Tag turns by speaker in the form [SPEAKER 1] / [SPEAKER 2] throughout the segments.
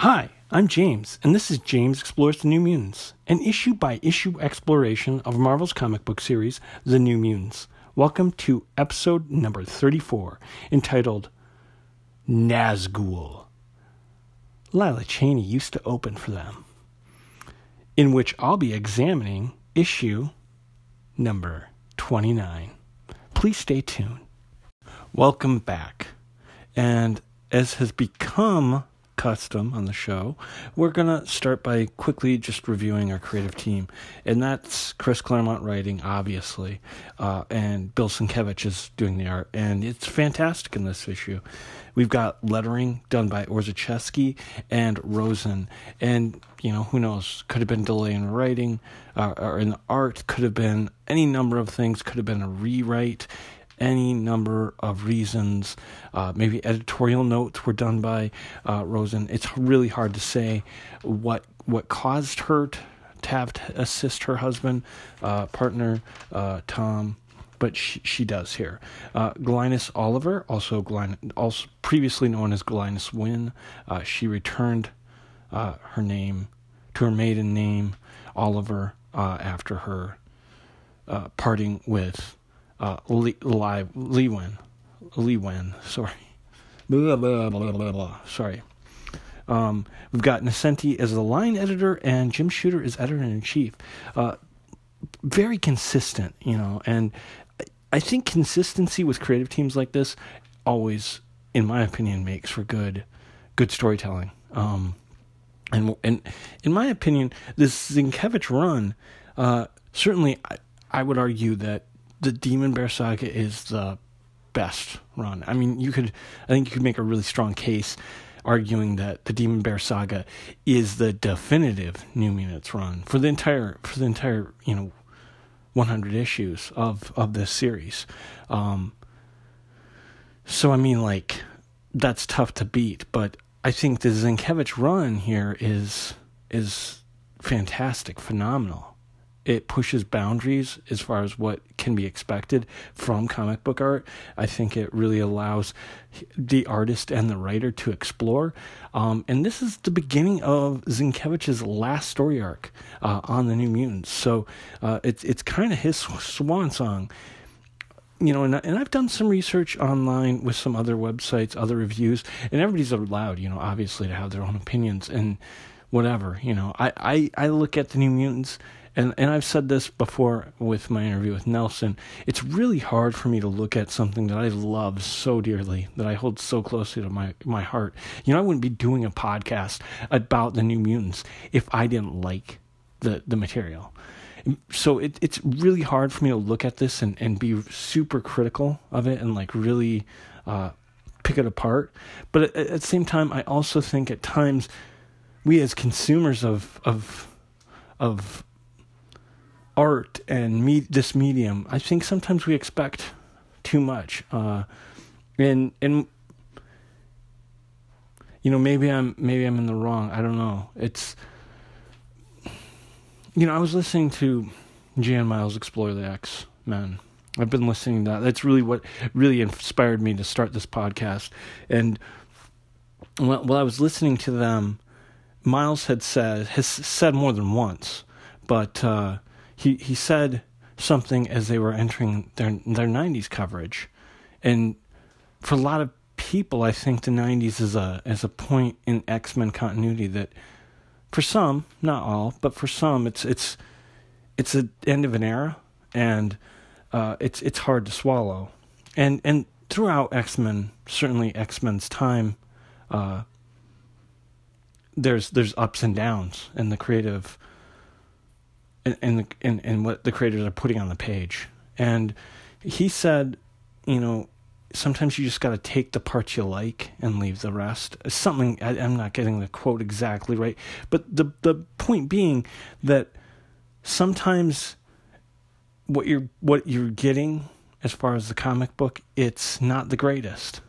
[SPEAKER 1] Hi, I'm James, and this is James Explores the New Mutants, an issue by issue exploration of Marvel's comic book series, The New Mutants. Welcome to episode number 34, entitled Nazgul. Lila Cheney used to open for them, in which I'll be examining issue number 29. Please stay tuned. Welcome back. And as has become custom on the show, we're going to start by quickly just reviewing our creative team. And that's Chris Claremont writing, obviously, uh, and Bill Sienkiewicz is doing the art. And it's fantastic in this issue. We've got lettering done by Orzechowski and Rosen. And, you know, who knows? Could have been delay in writing uh, or in art, could have been any number of things, could have been a rewrite any number of reasons. Uh, maybe editorial notes were done by uh, Rosen. It's really hard to say what what caused her to, have to assist her husband, uh, partner uh, Tom, but she, she does here. Uh, Glynis Oliver, also Glyn, also previously known as Glynis Wein, uh, she returned uh, her name to her maiden name, Oliver, after her parting with uh, Lee, Lee, Wen, sorry, blah, blah, blah, blah, blah, sorry. Um, we've got Nocenti as the line editor and Jim Shooter is editor in chief. Uh, very consistent, you know, and I think consistency with creative teams like this always, in my opinion, makes for good, good storytelling. Um, and and in my opinion, this Sienkiewicz run, uh, certainly I, I would argue that the Demon Bear Saga is the best run. I mean, you could, I think you could make a really strong case arguing that the Demon Bear Saga is the definitive New Mutants run for the entire, for the entire, you know, 100 issues of, of this series. Um, so, I mean, like, that's tough to beat, but I think the Sienkiewicz run here is, is fantastic, phenomenal it pushes boundaries as far as what can be expected from comic book art. I think it really allows the artist and the writer to explore. Um, and this is the beginning of Sienkiewicz's last story arc uh, on the New Mutants. So uh, it's it's kind of his swan song. You know, and, and I've done some research online with some other websites, other reviews, and everybody's allowed, you know, obviously to have their own opinions and whatever. You know, I, I, I look at the New Mutants and and I've said this before with my interview with Nelson. It's really hard for me to look at something that I love so dearly, that I hold so closely to my my heart. You know, I wouldn't be doing a podcast about the New Mutants if I didn't like the the material. So it it's really hard for me to look at this and and be super critical of it and like really uh, pick it apart. But at, at the same time, I also think at times we as consumers of of of art and me- this medium, I think sometimes we expect too much. Uh, and and you know maybe I'm maybe I'm in the wrong. I don't know. It's you know I was listening to Jay and Miles explore the X Men. I've been listening to that. That's really what really inspired me to start this podcast. And while I was listening to them, Miles had said has said more than once, but uh, he he said something as they were entering their their 90s coverage. And for a lot of people I think the 90s is a is a point in X-Men continuity that for some not all but for some it's it's it's the end of an era and uh, it's it's hard to swallow. And and throughout X-Men certainly X-Men's time uh, there's there's ups and downs in the creative and and and what the creators are putting on the page. And he said, you know, sometimes you just got to take the parts you like and leave the rest. Something I, am not getting the quote exactly right, but the the point being that sometimes what you're what you're getting as far as the comic book, it's not the greatest,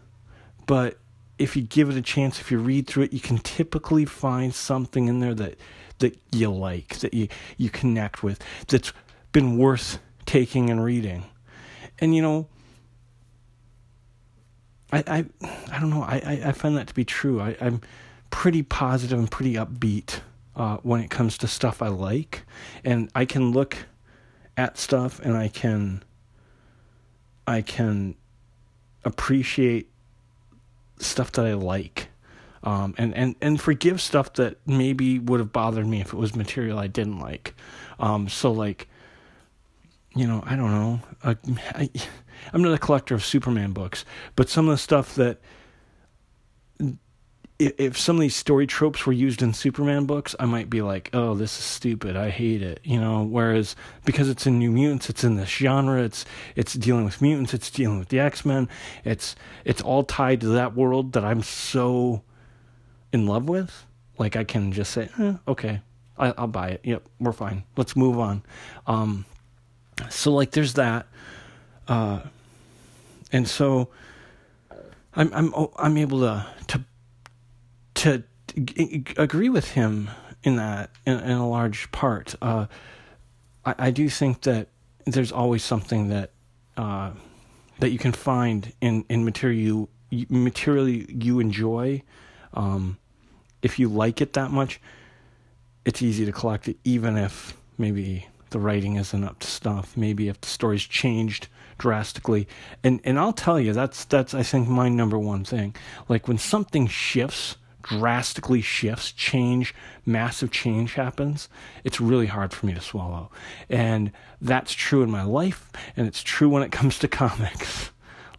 [SPEAKER 1] but if you give it a chance, if you read through it, you can typically find something in there that that you like, that you, you connect with, that's been worth taking and reading. And you know, I I I don't know, I, I, find that to be true. I, I'm pretty positive and pretty upbeat uh, when it comes to stuff I like, and I can look at stuff and I can I can appreciate stuff that I like. Um, and, and, and forgive stuff that maybe would have bothered me if it was material I didn't like. Um, so like, you know, I don't know. I, I'm not a collector of Superman books, but some of the stuff that if some of these story tropes were used in Superman books, I might be like, "Oh, this is stupid. I hate it." You know, whereas because it's in New Mutants, it's in this genre. It's it's dealing with mutants. It's dealing with the X Men. It's it's all tied to that world that I'm so in love with. Like I can just say, eh, "Okay, I, will buy it. Yep, we're fine. Let's move on." Um, so like, there's that, uh, and so I'm I'm I'm able to to to agree with him in that in, in a large part. Uh, I, I, do think that there's always something that uh, that you can find in in material you, material you enjoy. Um, if you like it that much, it's easy to collect it, even if maybe the writing isn't up to stuff. Maybe if the story's changed drastically, and and I'll tell you that's that's I think my number one thing. Like when something shifts drastically shifts, change, massive change happens, it's really hard for me to swallow. And that's true in my life, and it's true when it comes to comics.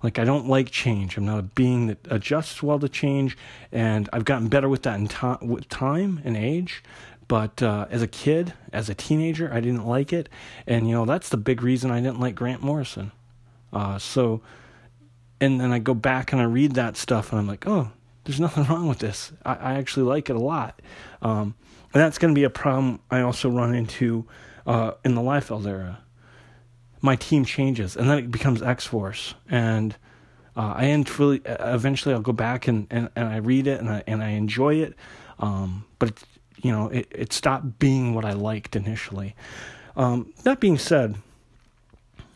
[SPEAKER 1] Like, I don't like change. I'm not a being that adjusts well to change, and I've gotten better with that in to- with time and age. But uh, as a kid, as a teenager, I didn't like it. And, you know, that's the big reason I didn't like Grant Morrison. Uh, so, and then I go back and I read that stuff, and I'm like, oh, there's nothing wrong with this. I, I actually like it a lot. Um, and that's going to be a problem I also run into uh, in the Liefeld era. My team changes, and then it becomes X Force, and uh, I really, eventually I'll go back and, and, and I read it and I and I enjoy it, um, but it, you know it, it stopped being what I liked initially. Um, that being said,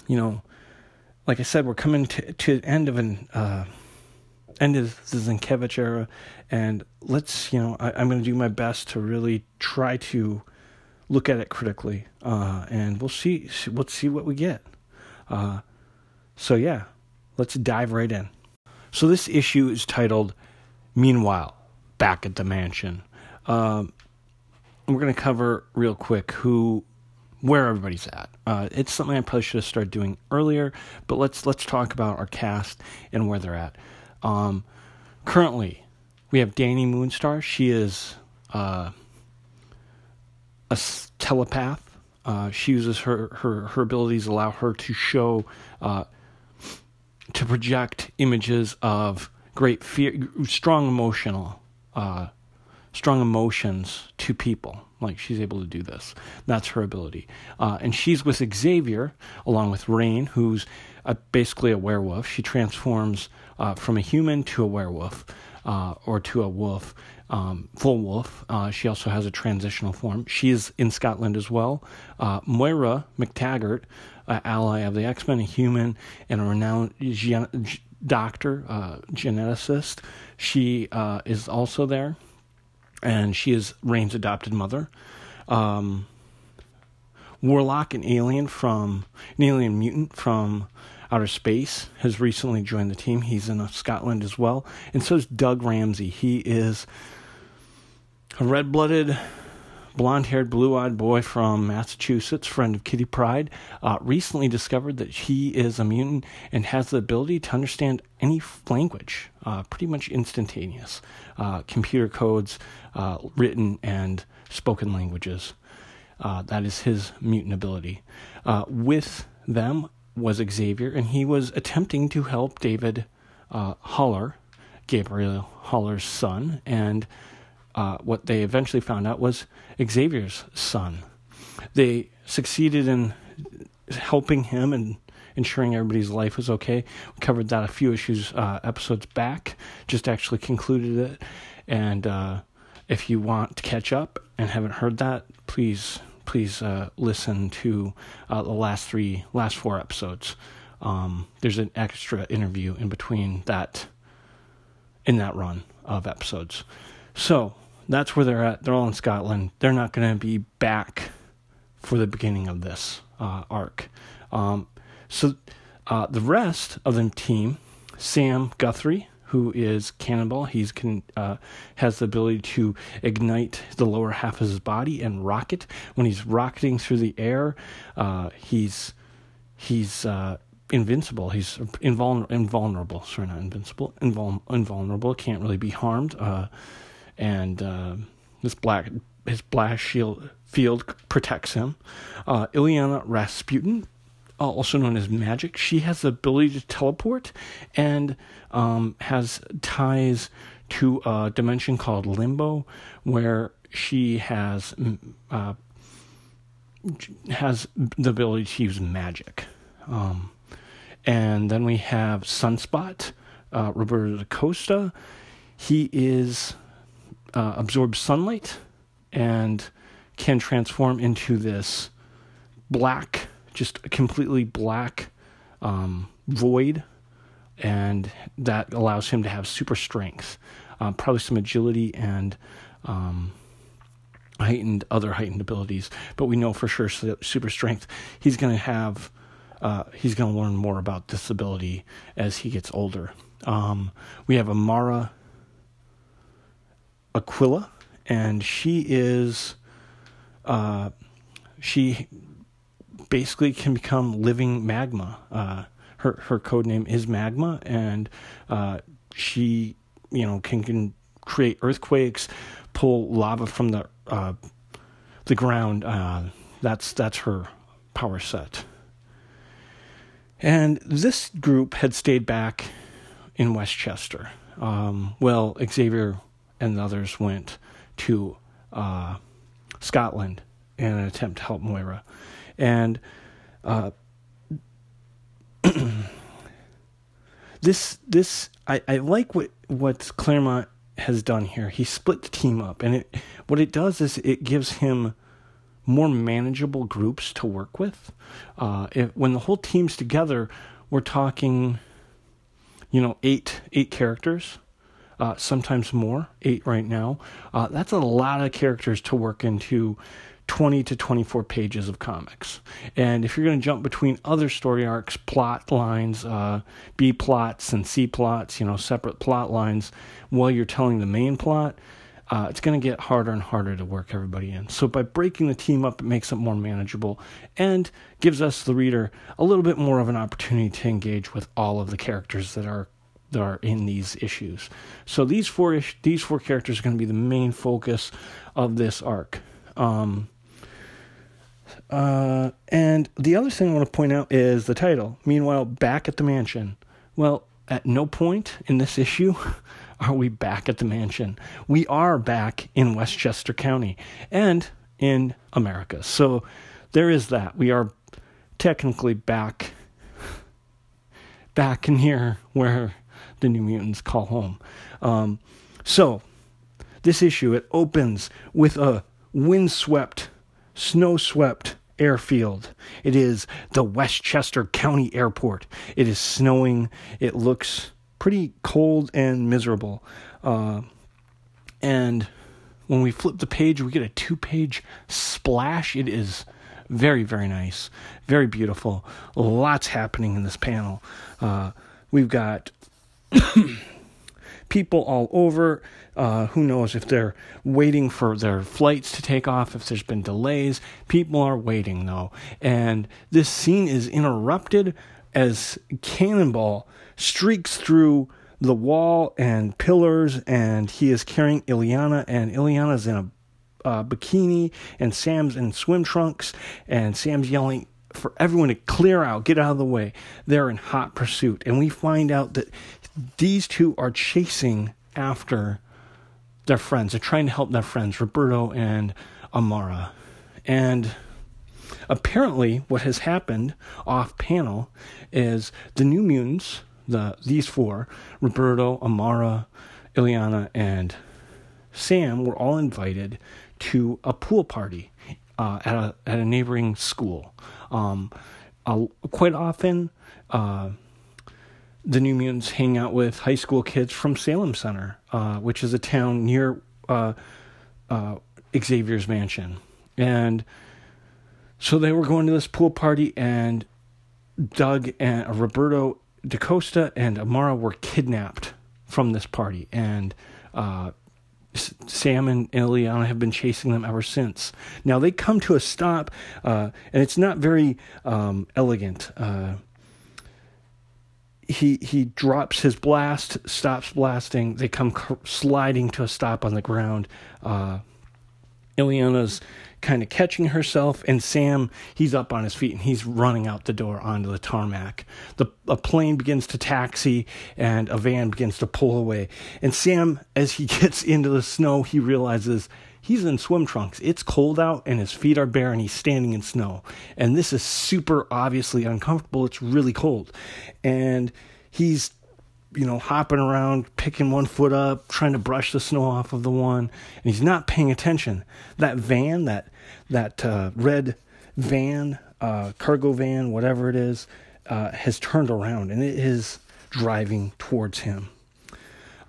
[SPEAKER 1] you know, like I said, we're coming to to the end of an uh, end of the Sienkiewicz era, and let's you know I, am going to do my best to really try to look at it critically, uh, and we'll see let's see what we get. Uh, so yeah, let's dive right in. So this issue is titled "Meanwhile, Back at the Mansion." Um, we're going to cover real quick who where everybody's at. Uh, it's something I probably should have started doing earlier, but let's let's talk about our cast and where they're at. Um, currently, we have Danny Moonstar. She is uh, a telepath. Uh, she uses her, her, her abilities allow her to show, uh, to project images of great fear, strong emotional, uh, strong emotions to people. Like she's able to do this. That's her ability. Uh, and she's with Xavier along with Rain, who's a, basically a werewolf. She transforms uh, from a human to a werewolf uh, or to a wolf, um, full wolf. Uh, she also has a transitional form. She is in Scotland as well. Uh, Moira MacTaggert, ally of the X Men, a human and a renowned gen- doctor, uh, geneticist. She uh, is also there, and she is Rain's adopted mother. Um, Warlock, an alien from an alien mutant from outer space, has recently joined the team. He's in Scotland as well, and so is Doug Ramsey. He is a red-blooded, blonde-haired, blue-eyed boy from Massachusetts, friend of Kitty Pryde. Uh, recently discovered that he is a mutant and has the ability to understand any language, uh, pretty much instantaneous. Uh, computer codes, uh, written and spoken languages. Uh, that is his mutant ability. Uh, with them was Xavier, and he was attempting to help David Haller, Gabrielle Haller's son, and uh, what they eventually found out was Xavier's son. They succeeded in helping him and ensuring everybody's life was okay. We covered that a few issues, uh, episodes back, just actually concluded it. And uh, if you want to catch up and haven't heard that, please please uh, listen to uh, the last three, last four episodes. Um, there's an extra interview in between that, in that run of episodes. So that's where they're at. They're all in Scotland. They're not going to be back for the beginning of this uh, arc. Um, so uh, the rest of the team, Sam Guthrie, who is Cannonball. He's can uh, has the ability to ignite the lower half of his body and rocket. When he's rocketing through the air, uh, he's he's uh, invincible. He's invulner- invulnerable. Sorry, not invincible. Invul- invulnerable. Can't really be harmed. And uh, this black his blast shield field protects him. Uh, Illyana Rasputin uh, also known as Magik, She has the ability to teleport and um, has ties to a dimension called Limbo, where she has uh, has the ability to use magic. Um, and then we have Sunspot, uh, Roberto da Costa. He is uh, absorbs sunlight and can transform into this black just completely black um, void, and that allows him to have super strength, uh, probably some agility and um, heightened other heightened abilities. But we know for sure super strength. He's going to have. Uh, he's going to learn more about this ability as he gets older. Um, we have Amara Aquila, and she is. Uh, she basically can become living magma. Uh, her her code name is Magma, and uh, she you know can can create earthquakes, pull lava from the uh, the ground. Uh, that's that's her power set. And this group had stayed back in Westchester. Um, well, Xavier and the others went to uh, Scotland in an attempt to help Moira and uh, this this I, I like what what Claremont has done here. He split the team up, and it what it does is it gives him more manageable groups to work with. Uh, when the whole team's together, we're talking, you know, eight eight characters, uh, sometimes more, eight right now. Uh, that's a lot of characters to work into 20 to 24 pages of comics. And if you're going to jump between other story arcs, plot lines, uh, B plots, and C plots, you know, separate plot lines, while you're telling the main plot, uh, it's going to get harder and harder to work everybody in. So by breaking the team up, it makes it more manageable and gives us, the reader, a little bit more of an opportunity to engage with all of the characters that are that are in these issues. So these four ish, these four characters are going to be the main focus of this arc. Um, uh, and the other thing I want to point out is the title. Meanwhile, back at the mansion. Well, at no point in this issue are we back at the mansion. We are back in Westchester County and in America. So there is that. We are technically back back in here where the New Mutants call home. Um, so this issue it opens with a windswept, snow-swept airfield. It is the Westchester County Airport. It is snowing. It looks pretty cold and miserable. Uh, and when we flip the page, we get a two page splash. It is very, very nice, very beautiful. Lots happening in this panel. Uh, we've got people all over. Uh, who knows if they're waiting for their flights to take off, if there's been delays. People are waiting though. And this scene is interrupted as Cannonball streaks through the wall and pillars, and he is carrying Illyana, and Illyana's in a uh, bikini, and Sam's in swim trunks, and Sam's yelling for everyone to clear out, get out of the way. They're in hot pursuit, and we find out that these two are chasing after their friends. They're trying to help their friends, Roberto and Amara. And apparently, what has happened off panel is the New Mutants, the these four, Roberto, Amara, Illyana, and Sam, were all invited to a pool party uh, at a at a neighboring school. Um, uh, quite often, uh, the New Mutants hang out with high school kids from Salem Center, uh, which is a town near uh, uh, Xavier's mansion, and so they were going to this pool party, and Doug and uh, Roberto DaCosta and Amara were kidnapped from this party, and uh, Sam and Illyana have been chasing them ever since. Now they come to a stop, uh, and it's not very um, elegant. He he drops his blast, stops blasting. They come sliding to a stop on the ground. Uh, Illyana's kind of catching herself, and Sam, he's up on his feet and he's running out the door onto the tarmac. The a plane begins to taxi, and a van begins to pull away. And Sam, as he gets into the snow, he realizes he's in swim trunks. It's cold out, and his feet are bare, and he's standing in snow. And this is super obviously uncomfortable. It's really cold, and he's you know, hopping around, picking one foot up, trying to brush the snow off of the one, and he's not paying attention. That van, that that uh, red van, uh, cargo van, whatever it is, uh, has turned around and it is driving towards him.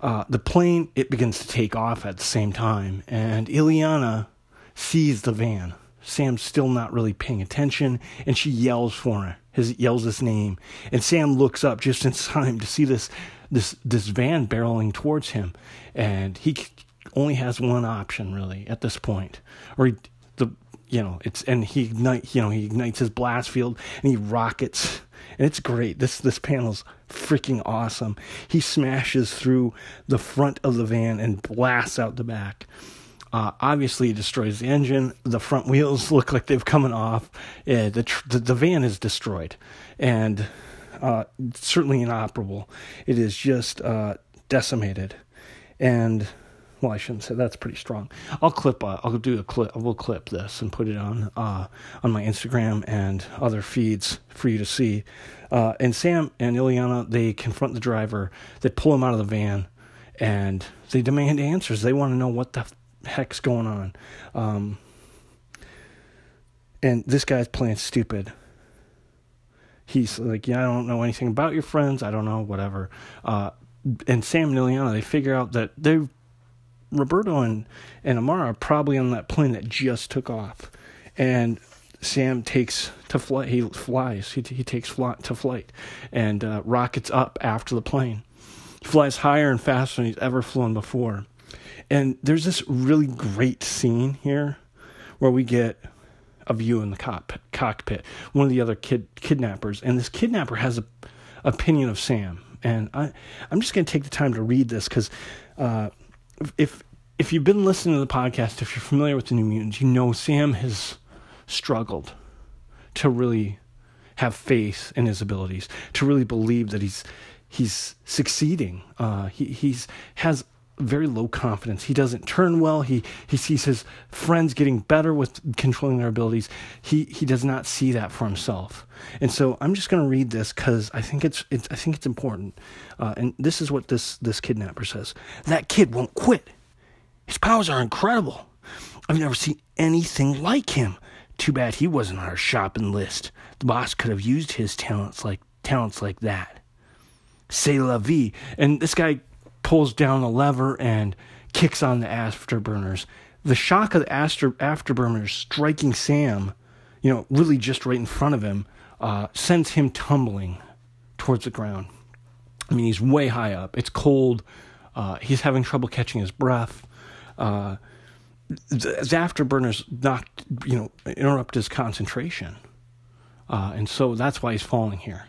[SPEAKER 1] Uh, the plane it begins to take off at the same time, and Illyana sees the van. Sam's still not really paying attention, and she yells for him. His yells his name, and Sam looks up just in time to see this this this van barreling towards him, and he only has one option really at this point, or he, you know it's and he ignite you know he ignites his blast field and he rockets and it's great. This this panel's freaking awesome. He smashes through the front of the van and blasts out the back. Uh, obviously, destroys the engine. The front wheels look like they've coming off. The, tr- the the van is destroyed, and uh, certainly inoperable. It is just uh, decimated, and well, I shouldn't say that's pretty strong. I'll clip. Uh, I'll do a clip. We'll clip this and put it on uh, on my Instagram and other feeds for you to see. Uh, and Sam and Illyana they confront the driver. They pull him out of the van, and they demand answers. They want to know what the heck's going on. Um, and this guy's playing stupid he's like, yeah, I don't know anything about your friends. I don't know, whatever. Uh, and Sam and Illyana, they figure out that they, Roberto and, and Amara are probably on that plane that just took off. And Sam takes to flight. He flies. He, he takes flight to flight, and uh, rockets up after the plane. He flies higher and faster than he's ever flown before. And there's this really great scene here where we get a view in the cockpit, cockpit one of the other kid kidnappers, and this kidnapper has a opinion of Sam. And I, I'm just going to take the time to read this because uh, if if you've been listening to the podcast, if you're familiar with the New Mutants, you know Sam has struggled to really have faith in his abilities, to really believe that he's he's succeeding. Uh, he he's has very low confidence. He doesn't turn well. He he sees his friends getting better with controlling their abilities. He he does not see that for himself. And so I'm just going to read this because I think it's, it's I think it's important. Uh, and this is what this this kidnapper says. That kid won't quit. His powers are incredible. I've never seen anything like him. Too bad he wasn't on our shopping list. The boss could have used his talents like talents like that. C'est la vie. And this guy pulls down the lever and kicks on the afterburners. The shock of the after, afterburners striking Sam, you know, really just right in front of him, uh, sends him tumbling towards the ground. I mean, he's way high up. It's cold. Uh, he's having trouble catching his breath. Uh, the, the afterburners knocked, you know, interrupt his concentration. Uh, and so that's why he's falling here.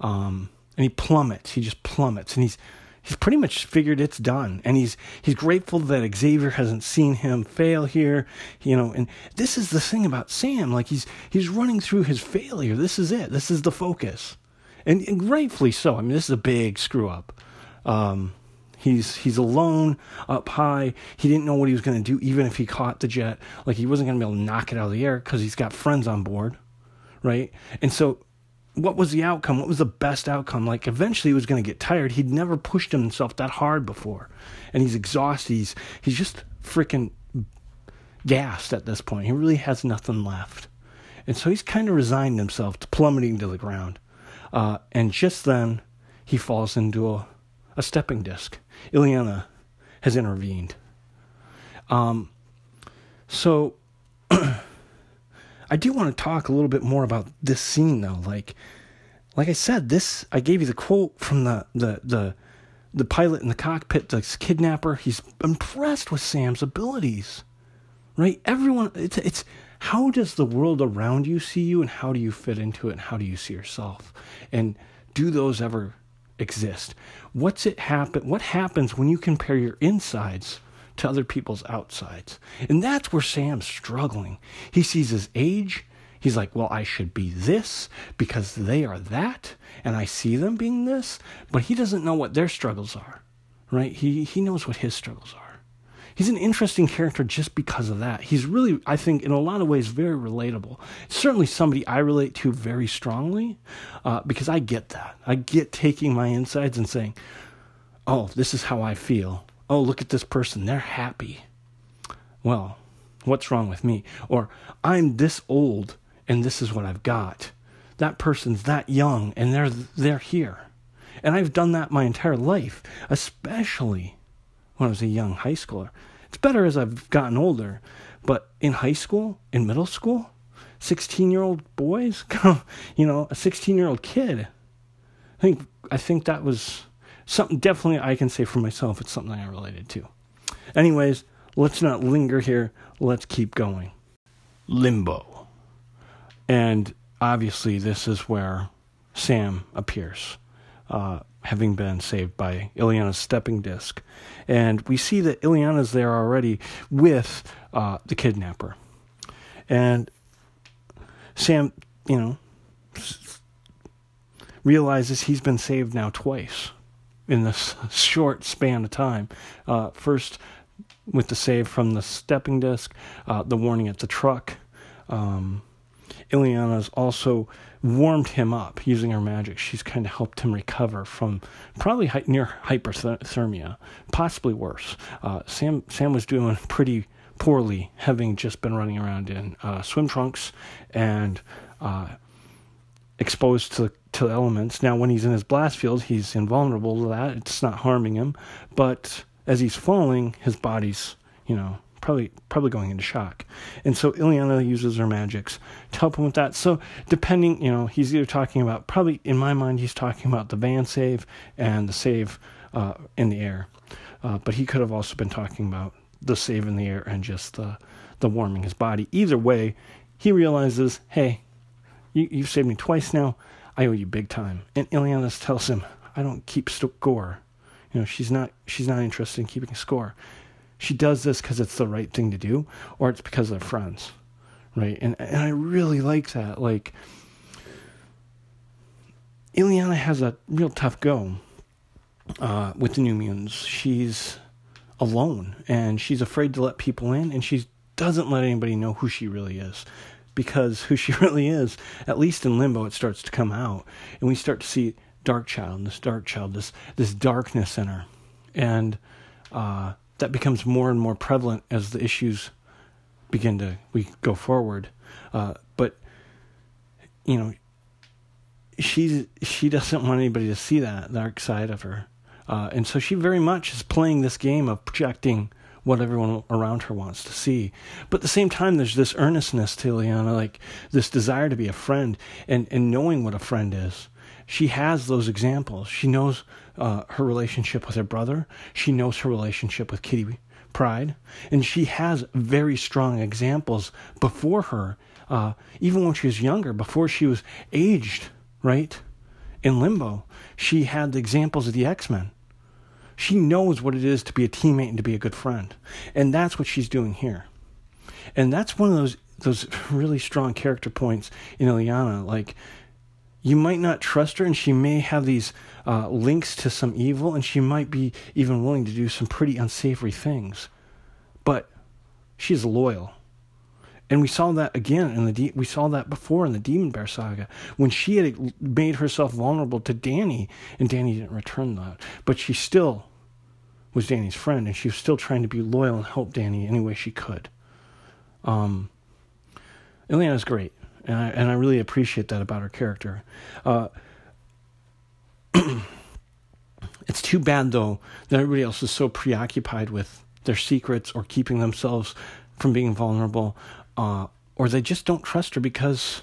[SPEAKER 1] Um, and he plummets. He just plummets. And he's he's pretty much figured it's done. And he's he's grateful that Xavier hasn't seen him fail here you know. And this is the thing about Sam like he's he's running through his failure. This is it. This is the focus. And, and rightfully so. I mean this is a big screw up. Um, he's he's alone up high. He didn't know what he was going to do even if he caught the jet. Like he wasn't going to be able to knock it out of the air cuz he's got friends on board right? And so what was the outcome? What was the best outcome? Like eventually he was going to get tired. He'd never pushed himself that hard before. And he's exhausted. He's he's just freaking gassed at this point. He really has nothing left. And so he's kind of resigned himself to plummeting to the ground. Uh, and just then he falls into a, a stepping disc. Illyana has intervened. Um, so I do want to talk a little bit more about this scene though. Like like I said, this I gave you the quote from the the the the pilot in the cockpit, the kidnapper. He's impressed with Sam's abilities. Right? Everyone it's it's how does the world around you see you and how do you fit into it and how do you see yourself? And do those ever exist? What's it happen what happens when you compare your insides to other people's outsides. And that's where Sam's struggling. He sees his age. He's like, well, I should be this because they are that, and I see them being this, but he doesn't know what their struggles are, right? He, he knows what his struggles are. He's an interesting character just because of that. He's really, I think, in a lot of ways, very relatable. Certainly somebody I relate to very strongly uh, because I get that. I get taking my insides and saying, oh, this is how I feel oh, look at this person, they're happy. Well, what's wrong with me? Or I'm this old and this is what I've got. That person's that young and they're they're here. And I've done that my entire life, especially when I was a young high schooler. It's better as I've gotten older, but in high school, in middle school, 16-year-old boys, you know, a 16-year-old kid. I think I think that was something definitely I can say for myself. It's something I related to. Anyways, let's not linger here. Let's keep going. Limbo. And obviously, this is where Sam appears, uh, having been saved by Illyana's stepping disc. And we see that Illyana's there already with uh, the kidnapper. And Sam, you know, realizes he's been saved now twice in this short span of time. Uh, first, with the save from the stepping disc, uh, the warning at the truck. Um, Illyana's also warmed him up using her magic. She's kind of helped him recover from probably hi- near hyperthermia, possibly worse. Uh, Sam Sam was doing pretty poorly, having just been running around in uh, swim trunks and uh, exposed to to elements. Now, when he's in his blast field, he's invulnerable to that. It's not harming him. But as he's falling, his body's, you know, probably probably going into shock. And so Illyana uses her magics to help him with that. So depending, you know, he's either talking about probably in my mind he's talking about the van save and the save uh, in the air, uh, but he could have also been talking about the save in the air and just the the warming his body. Either way, he realizes, hey, you, you've saved me twice now. I owe you big time. And Illyana tells him, I don't keep score. You know, she's not she's not interested in keeping score. She does this because it's the right thing to do, or it's because they're friends, right? And and I really like that. Like, Illyana has a real tough go uh, with the New Mutants. She's alone, and she's afraid to let people in, and she doesn't let anybody know who she really is because who she really is, at least in limbo, it starts to come out. And we start to see Darkchild, this Darkchild, this, this darkness in her. And uh, that becomes more and more prevalent as the issues begin to we go forward. Uh, but, you know, she's, she doesn't want anybody to see that dark side of her. Uh, and so she very much is playing this game of projecting what everyone around her wants to see. But at the same time, there's this earnestness to Illyana, like this desire to be a friend and, and knowing what a friend is. She has those examples. She knows uh, her relationship with her brother. She knows her relationship with Kitty Pryde. And she has very strong examples before her, uh, even when she was younger, before she was aged, right? In limbo, she had the examples of the X Men she knows what it is to be a teammate and to be a good friend. And that's what she's doing here. And that's one of those those really strong character points in Illyana. Like you might not trust her, and she may have these uh, links to some evil, and she might be even willing to do some pretty unsavory things. But she's loyal, and we saw that again in the de- we saw that before in the Demon Bear saga when she had made herself vulnerable to Danny, and Danny didn't return that, but she still was Danny's friend, and she was still trying to be loyal and help Danny any way she could. Um, Illyana's great, and I and I really appreciate that about her character. Uh, it's too bad though that everybody else is so preoccupied with their secrets or keeping themselves from being vulnerable, uh, or they just don't trust her because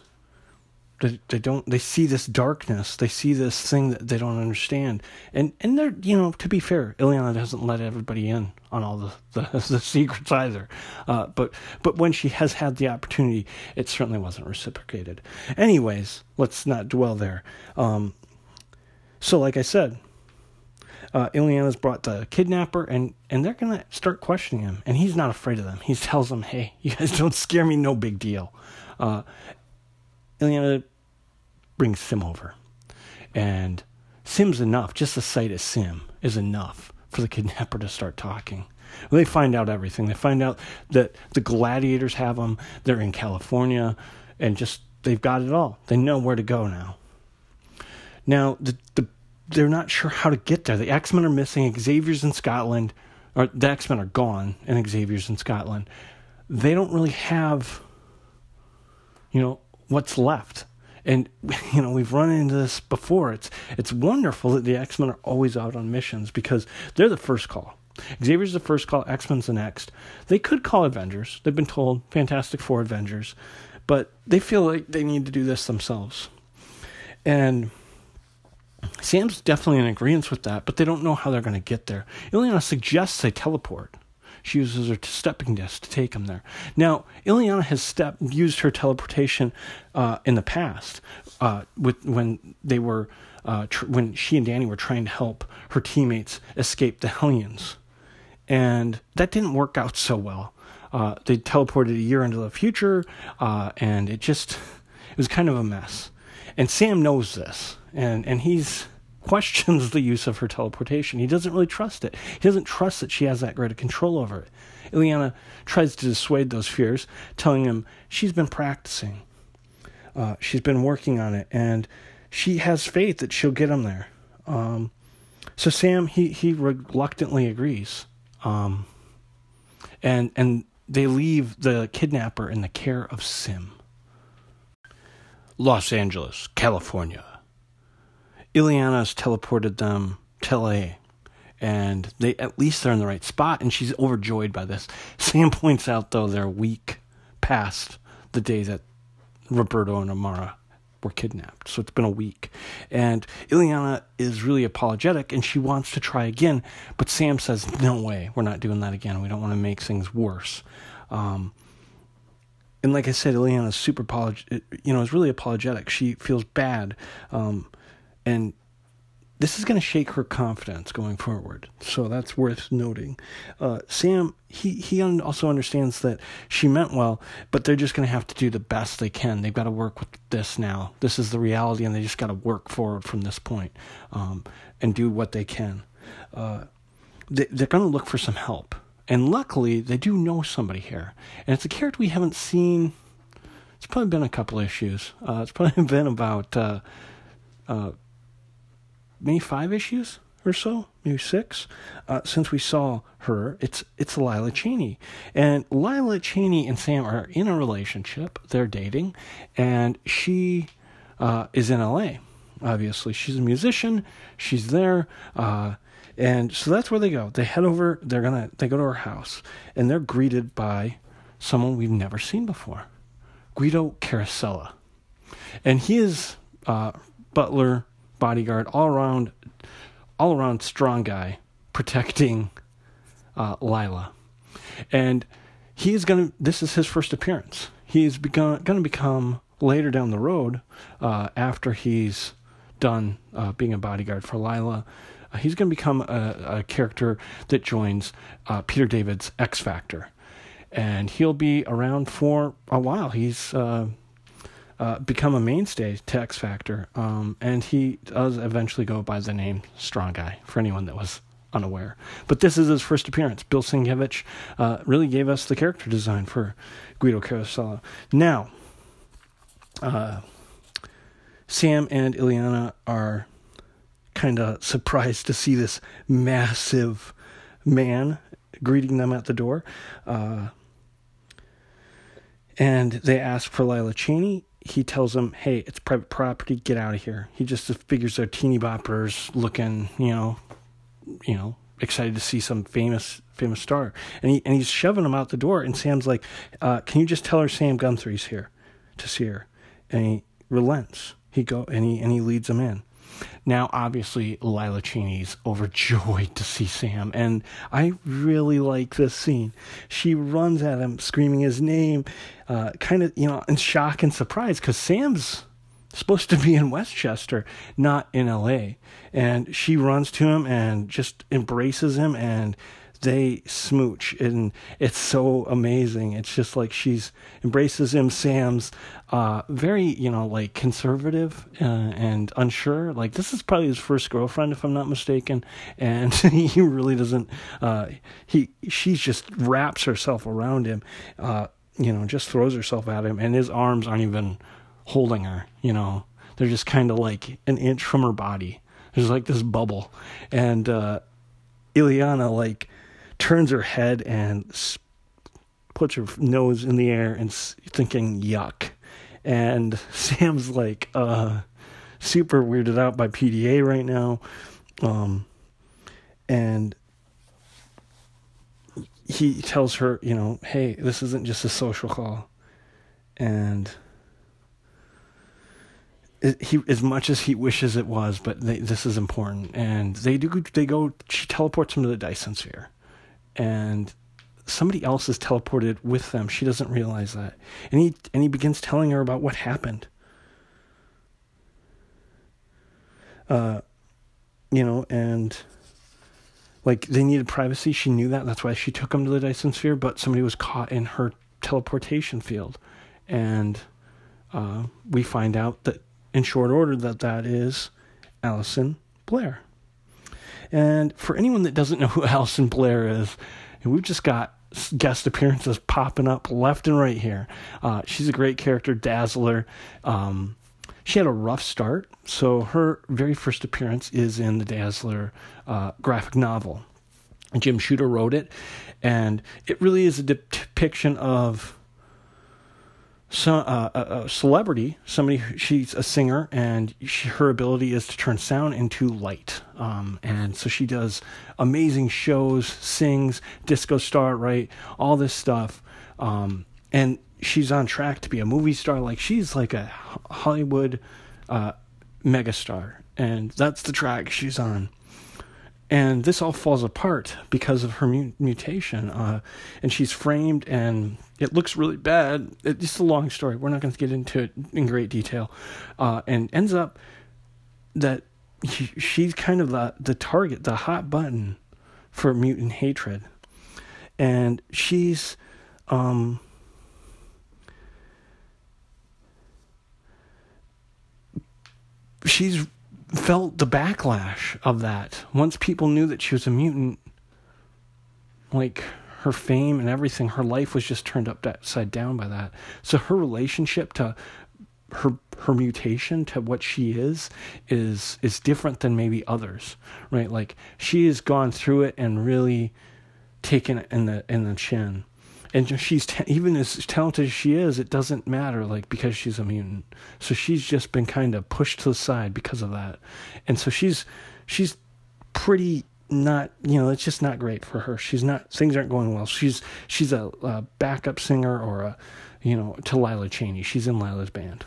[SPEAKER 1] they, they don't they see this darkness. They see this thing that they don't understand. And and they're you know to be fair Illyana doesn't let everybody in on all the the, the secrets either. Uh, but but when she has had the opportunity it certainly wasn't reciprocated. Anyways let's not dwell there. Um, so like I said uh, Illyana's brought the kidnapper, and, and they're to start questioning him. And he's not afraid of them. He tells them, hey, you guys don't scare me, no big deal. Uh, Illyana brings S'ym over. And S'ym's enough. Just the sight of S'ym is enough for the kidnapper to start talking. They find out everything. They find out that the gladiators have them. They're in California, and just they've got it all. They know where to go now. Now, the, the they're not sure how to get there. The X Men are missing. Xavier's in Scotland, or the X Men are gone, and Xavier's in Scotland. They don't really have, you know, what's left. And you know we've run into this before. It's it's wonderful that the X Men are always out on missions because they're the first call. Xavier's the first call. X Men's the next. They could call Avengers. They've been told Fantastic Four Avengers, but they feel like they need to do this themselves. And Sam's definitely in agreement with that, but they don't know how they're going to get there. Illyana suggests they teleport. She uses her stepping disc to take him there. Now, Illyana has step, used her teleportation uh, in the past uh, with when they were uh, tr- when she and Danny were trying to help her teammates escape the Hellions, and that didn't work out so well. Uh, they teleported a year into the future, uh, and it just it was kind of a mess. And Sam knows this, and and he's questions the use of her teleportation. He doesn't really trust it. He doesn't trust that she has that great a control over it. Illyana tries to dissuade those fears, telling him she's been practicing. Uh, she's been working on it, and she has faith that she'll get him there. Um, so Sam, he he reluctantly agrees, um, and and they leave the kidnapper in the care of S'ym. Los Angeles, California. Illyana's teleported them to LA. And they at least they're in the right spot, and she's overjoyed by this. Sam points out though they're a week past the day that Roberto and Amara were kidnapped. So it's been a week. And Illyana is really apologetic and she wants to try again. But Sam says, No way, we're not doing that again. We don't want to make things worse. Um, and like I said, Illyana's super apologetic, you know, is really apologetic. She feels bad. Um, and this is going to shake her confidence going forward. So that's worth noting. Uh, Sam, he, he also understands that she meant well, but they're just going to have to do the best they can. They've got to work with this now. This is the reality, and they just got to work forward from this point, um, and do what they can. Uh, they, they're going to look for some help. And luckily, they do know somebody here. And it's a character we haven't seen. It's probably been a couple issues. Uh, it's probably been about uh, uh, maybe five issues or so, maybe six, uh, since we saw her. It's it's Lila Cheney, and Lila Cheney and Sam are in a relationship. They're dating, and she uh, is in L.A. Obviously, she's a musician. She's there, uh, and so that's where they go. They head over. They're gonna they go to her house, and they're greeted by someone we've never seen before, Guido Carosella, and he is uh, butler bodyguard, all around, all around strong guy, protecting uh, Lila, and he's gonna. This is his first appearance. He's gonna become later down the road, uh, after he's done uh, being a bodyguard for Lila. Uh, he's going to become a, a, character that joins uh, Peter David's X Factor, and he'll be around for a while. He's uh, become a mainstay to X Factor. Um, and he does eventually go by the name Strong Guy for anyone that was unaware. But this is his first appearance. Bill Sienkiewicz uh, really gave us the character design for Guido Carosella. Now, uh, Sam and Illyana are kind of surprised to see this massive man greeting them at the door. Uh, and they ask for Lila Cheney, he tells them, "Hey, it's private property. Get out of here." He just figures they're teeny boppers looking, you know, you know, excited to see some famous famous star, and he and he's shoving them out the door, and Sam's like, uh, "Can you just tell her Sam Guthrie's here to see her?" And he relents. He go and he and he leads them in. Now, obviously, Lila Cheney's overjoyed to see Sam, and I really like this scene. She runs at him, screaming his name, uh, kind of, you know, in shock and surprise, because Sam's supposed to be in Westchester, not in LA. And she runs to him and just embraces him and they smooch and it's so amazing. It's just like she's embraces him sam's uh, very you know like conservative uh, and unsure. Like this is probably his first girlfriend if i'm not mistaken and he really doesn't uh, he she just wraps herself around him uh, you know just throws herself at him and his arms aren't even holding her you know. They're just kind of like an inch from her body. There's like this bubble. And uh Illyana like turns her head and puts her nose in the air and thinking yuck and sam's like uh super weirded out by pda right now um and he tells her you know hey this isn't just a social call and he as much as he wishes it was, but they, this is important. And they do. They go. She teleports him to the Dyson sphere, and somebody else is teleported with them. She doesn't realize that, and he and he begins telling her about what happened. Uh, you know, and like they needed privacy. She knew that. That's why she took him to the Dyson sphere. But somebody was caught in her teleportation field, and uh, we find out that in short order that that is Allison Blair. And for anyone that doesn't know who Allison Blair is, we've just got guest appearances popping up left and right here. Uh, she's a great character, Dazzler. Um, she had a rough start, so her very first appearance is in the Dazzler uh, graphic novel. Jim Shooter wrote it, and it really is a depiction of so, uh, a, celebrity, somebody, she's a singer, and she, her ability is to turn sound into light. Um, and so she does amazing shows, sings, disco star, right? All this stuff. Um, and she's on track to be a movie star. Like, she's like a Hollywood uh, megastar. And that's the track she's on and this all falls apart because of her mu- mutation uh, and she's framed and it looks really bad. It's a long story. We're not going to get into it in great detail. Uh, and ends up that he, she's kind of the, the target the hot button for mutant hatred. And she's um, she's felt the backlash of that. Once people knew that she was a mutant, like her fame and everything, her life was just turned upside down by that. So her relationship to her her mutation to what she is is is different than maybe others, right? Like she has gone through it and really taken it in the in the chin and she's ta- even as talented as she is, it doesn't matter, like because she's a mutant. So she's just been kind of pushed to the side because of that, and so she's she's pretty not you know it's just not great for her. She's not things aren't going well. She's she's a, a backup singer or a you know to Lila Cheney. She's in Lila's band.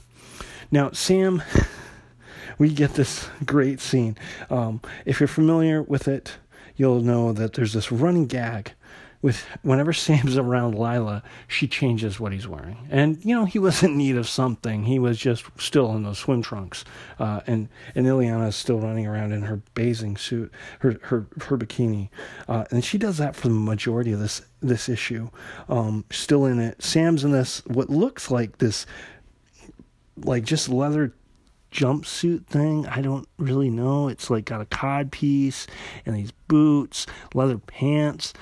[SPEAKER 1] Now Sam. we get this great scene. Um, if you're familiar with it, you'll know that there's this running gag with whenever Sam's around Lila, she changes what he's wearing. And you know, he was in need of something. He was just still in those swim trunks, uh, and and Illyana is still running around in her bathing suit, her her her bikini, uh, and she does that for the majority of this this issue. Um, still in it. Sam's in this what looks like this, like just leather jumpsuit thing. I don't really know. It's like got a cod piece and these boots, leather pants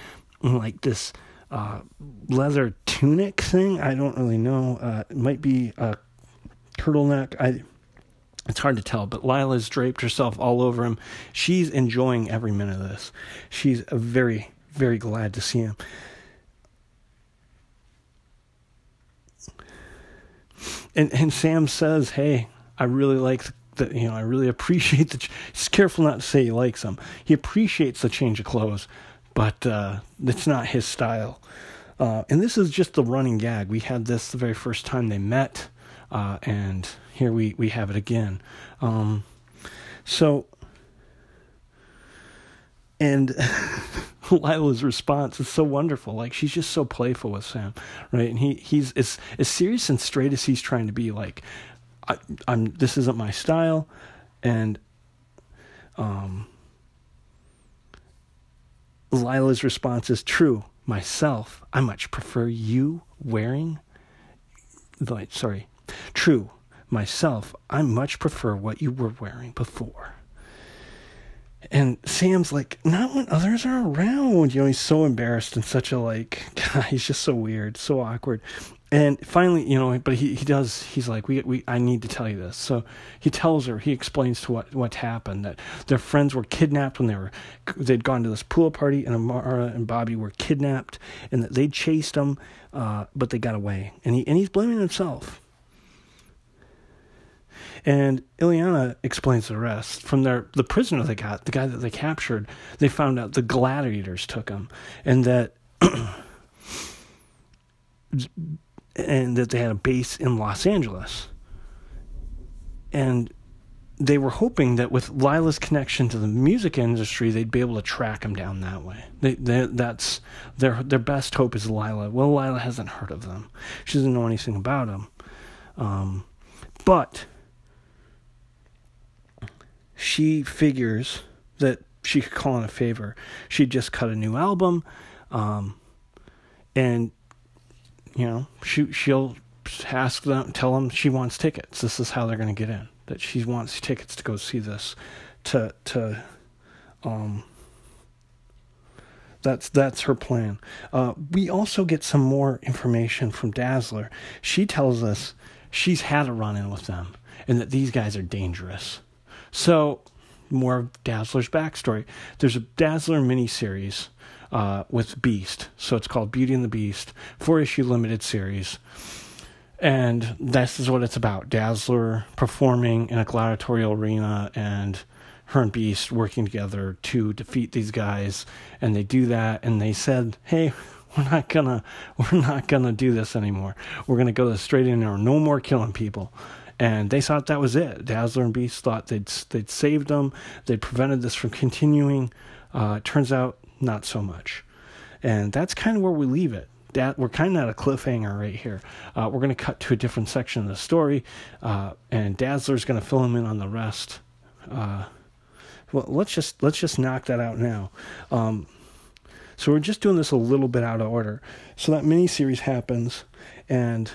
[SPEAKER 1] like this uh, leather tunic thing. I don't really know. Uh, it might be a turtleneck. I it's hard to tell, but Lila's draped herself all over him. She's enjoying every minute of this. She's very, very glad to see him. And and Sam says, "Hey, I really like that you know I really appreciate the. Ch- he's careful not to say he likes them. He appreciates the change of clothes, but uh, it's not his style. Uh, and this is just the running gag. We had this the very first time they met, uh, and here we we have it again. Um, so, and Lila's response is so wonderful. Like she's just so playful with Sam, right? And he he's as as serious and straight as he's trying to be. Like, I, I'm this isn't my style, and um, Lila's response is true. Myself, I much prefer you wearing. Like, sorry, true. Myself, I much prefer what you were wearing before. And Sam's like, not when others are around. You know, he's so embarrassed and such a like, God, he's just so weird, so awkward. And finally, you know, but he, he does, he's like, we, we, I need to tell you this. So he tells her, he explains to what, what happened, that their friends were kidnapped when they were, they'd gone to this pool party and Amara and Bobby were kidnapped and that they chased them, uh, but they got away. And he, and he's blaming himself. And Illyana explains the rest. From their the prisoner they got, the guy that they captured, they found out the gladiators took him, and that and that they had a base in Los Angeles. And they were hoping that with Lila's connection to the music industry, they'd be able to track him down that way. They, they, that's their their best hope is Lila. Well, Lila hasn't heard of them. She doesn't know anything about them. Um, but she figures that she could call in a favor. She just cut a new album, um, and you know she she'll ask them, tell them she wants tickets. This is how they're going to get in. That she wants tickets to go see this. To to, um. That's that's her plan. Uh, we also get some more information from Dazzler. She tells us she's had a run in with them, and that these guys are dangerous. So, more of Dazzler's backstory. There's a Dazzler miniseries uh, with Beast. So it's called Beauty and the Beast, four issue limited series. And this is what it's about Dazzler performing in a gladiatorial arena and her and Beast working together to defeat these guys. And they do that, and they said, hey, we're not gonna we're not gonna do this anymore. We're gonna go straight in there. No more killing people and they thought that was it. Dazzler and Beast thought they'd they'd saved them, they'd prevented this from continuing. Uh, turns out not so much, and that's kind of where we leave it. That we're kind of at a cliffhanger right here. Uh, we're going to cut to a different section of the story, uh, and Dazzler's going to fill him in on the rest. Uh, well, let's just let's just knock that out now. Um, so we're just doing this a little bit out of order. So that mini series happens, and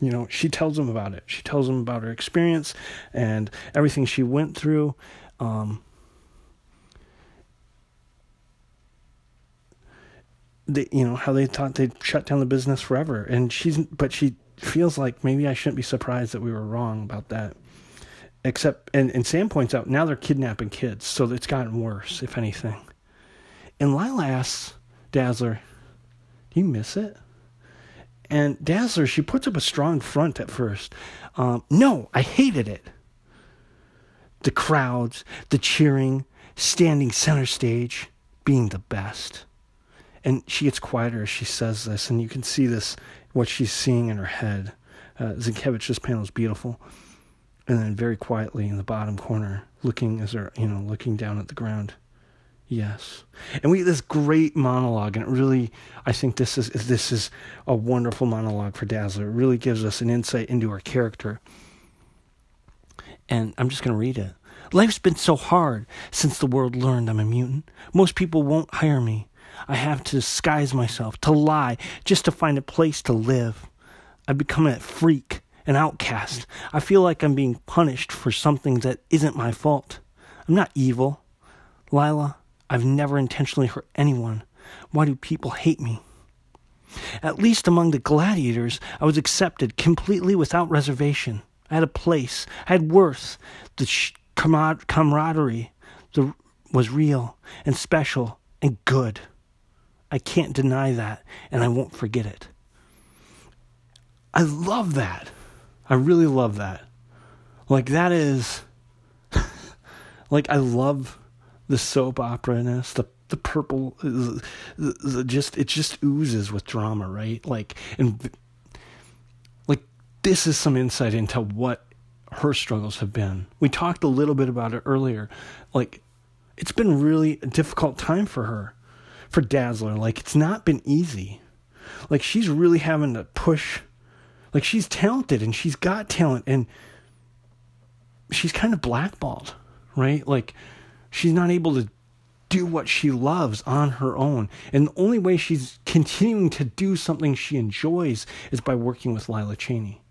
[SPEAKER 1] you know, she tells him about it. She tells him about her experience and everything she went through. Um, they, you know, how they thought they'd shut down the business forever, and she's, but she feels like maybe I shouldn't be surprised that we were wrong about that. Except, and, and Sam points out now they're kidnapping kids, so it's gotten worse, if anything. And Lila asks Dazzler, "Do you miss it?" And Dazzler, she puts up a strong front at first. Um, no, I hated it. The crowds, the cheering, standing center stage, being the best. And she gets quieter as she says this, and you can see this, what she's seeing in her head. Uh, Sienkiewicz's panel is beautiful. And then very quietly in the bottom corner, looking as they're, you know, looking down at the ground. Yes. And we get this great monologue, and it really, I think this is this is a wonderful monologue for Dazzler. It really gives us an insight into her character. And I'm just going to read it. Life's been so hard since the world learned I'm a mutant. Most people won't hire me. I have to disguise myself, to lie, just to find a place to live. I've become a freak, an outcast. I feel like I'm being punished for something that isn't my fault. I'm not evil. Lila, I've never intentionally hurt anyone. Why do people hate me? At least among the gladiators, I was accepted completely without reservation. I had a place, I had worth. The sh- camar- camaraderie the, was real and special and good. I can't deny that, and I won't forget it. I love that. I really love that. Like that is like I love the soap opera ness, the the purple the, the, just it just oozes with drama, right? Like and like this is some insight into what her struggles have been. We talked a little bit about it earlier. Like it's been really a difficult time for her, for Dazzler. Like it's not been easy. Like she's really having to push like she's talented and she's got talent and she's kind of blackballed, right? Like she's not able to do what she loves on her own. And the only way she's continuing to do something she enjoys is by working with Lila Cheney.